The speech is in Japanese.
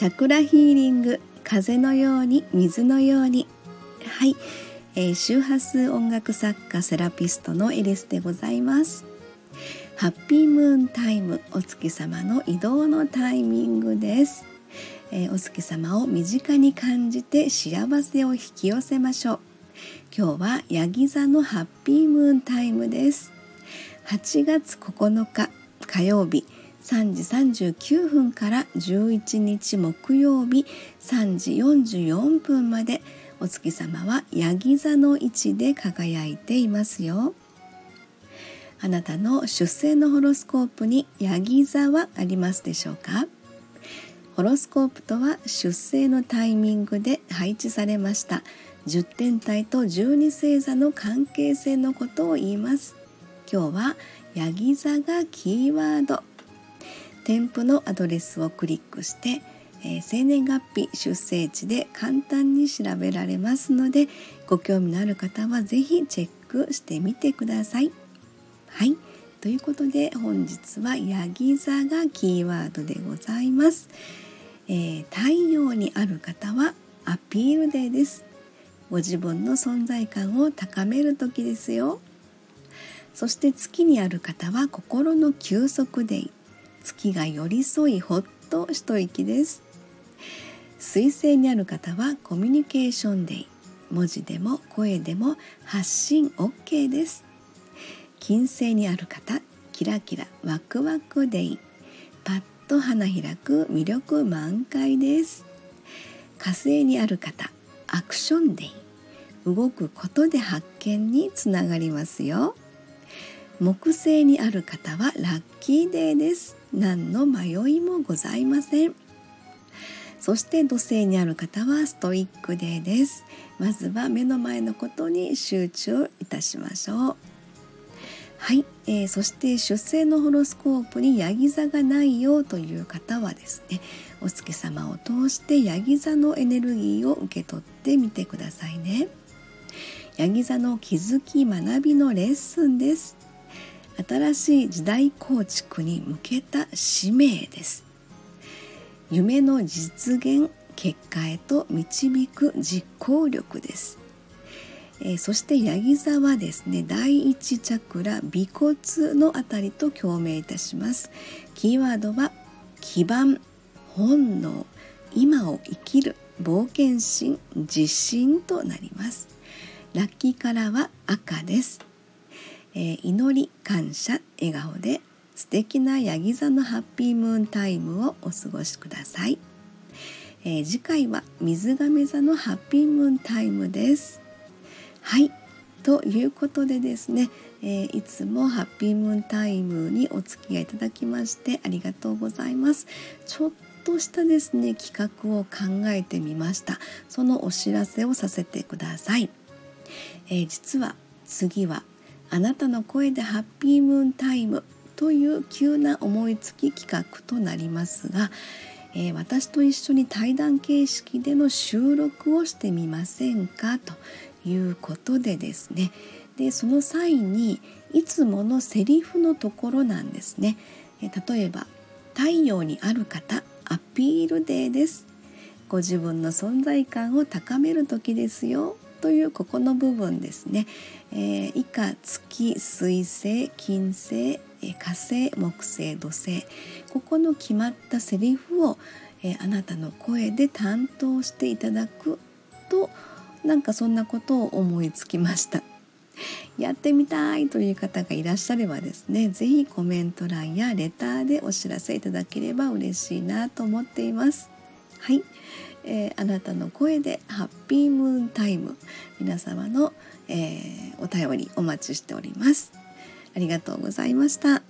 チャクラヒーリング風のように水のように。はい、えー、周波数音楽作家セラピストのエリスでございます。ハッピームーンタイムお月様の移動のタイミングです、えー、お月様を身近に感じて幸せを引き寄せましょう。今日はヤギ座のハッピームーンタイムです。8月9日火曜日。3時39分から11日木曜日3時44分までお月様はヤギ座の位置で輝いていますよ。あなたの出生のホロスコープにヤギ座はありますでしょうか？ホロスコープとは出生のタイミングで配置されました10天体と12星座の関係性のことを言います。今日はヤギ座がキーワード。添付のアドレスをクリックして、えー、生年月日出生地で簡単に調べられますのでご興味のある方は是非チェックしてみてください。はいということで本日はヤギ座がキーワードでございます。えー、太陽にある方はアピールデーです。ご自分の存在感を高める時ですよ。そして月にある方は心の休息デイ。月が寄り添いほっと一息です。水星にある方はコミュニケーションデイ。文字でも声でも発信 OK です。金星にある方キラキラワクワクデイ。パッと花開く魅力満開です。火星にある方アクションデイ。動くことで発見につながりますよ。木星にある方はラッキーデーです。何の迷いもございません。そして土星にある方はストイックデーです。まずは目の前のことに集中いたしましょう。はい、えー、そして出生のホロスコープにヤギ座がないよという方はですねお月様を通してヤギ座のエネルギーを受け取ってみてくださいね。ヤギ座の気づき学びのレッスンです。新しい時代構築に向けた使命です。夢の実現結果へと導く実行力です、えー、そしてヤギ座はですね第一チャクラ尾骨のあたりと共鳴いたします。キーワードは基盤本能。今を生きる冒険心自信となります。ラッキーカラーは赤です。えー、祈り感謝笑顔で素敵なヤギ座のハッピームーンタイムをお過ごしください、えー、次回は水亀座のハッピームーンタイムです。はい。ということでですね、えー、いつもハッピームーンタイムにお付き合いいただきましてありがとうございます。ちょっとしたですね企画を考えてみました。そのお知らせをさせてください、えー、実は次はあなたの声でハッピームーンタイムという急な思いつき企画となりますが、えー、私と一緒に対談形式での収録をしてみませんかということでですね。でその際にいつものセリフのところなんですね、えー、例えば「太陽にある方アピールデーです」ご自分の存在感を高める時ですよ。というここの部分ですね、えー、以下月水星金星火星木星土星ここの決まったセリフを、えー、あなたの声で担当していただくとなんかそんなことを思いつきました。やってみたいという方がいらっしゃればですね是非コメント欄やレターでお知らせいただければ嬉しいなと思っています。はい、えー、あなたの声でハッピームーンタイム。皆様の、えー、お便りお待ちしております。ありがとうございました。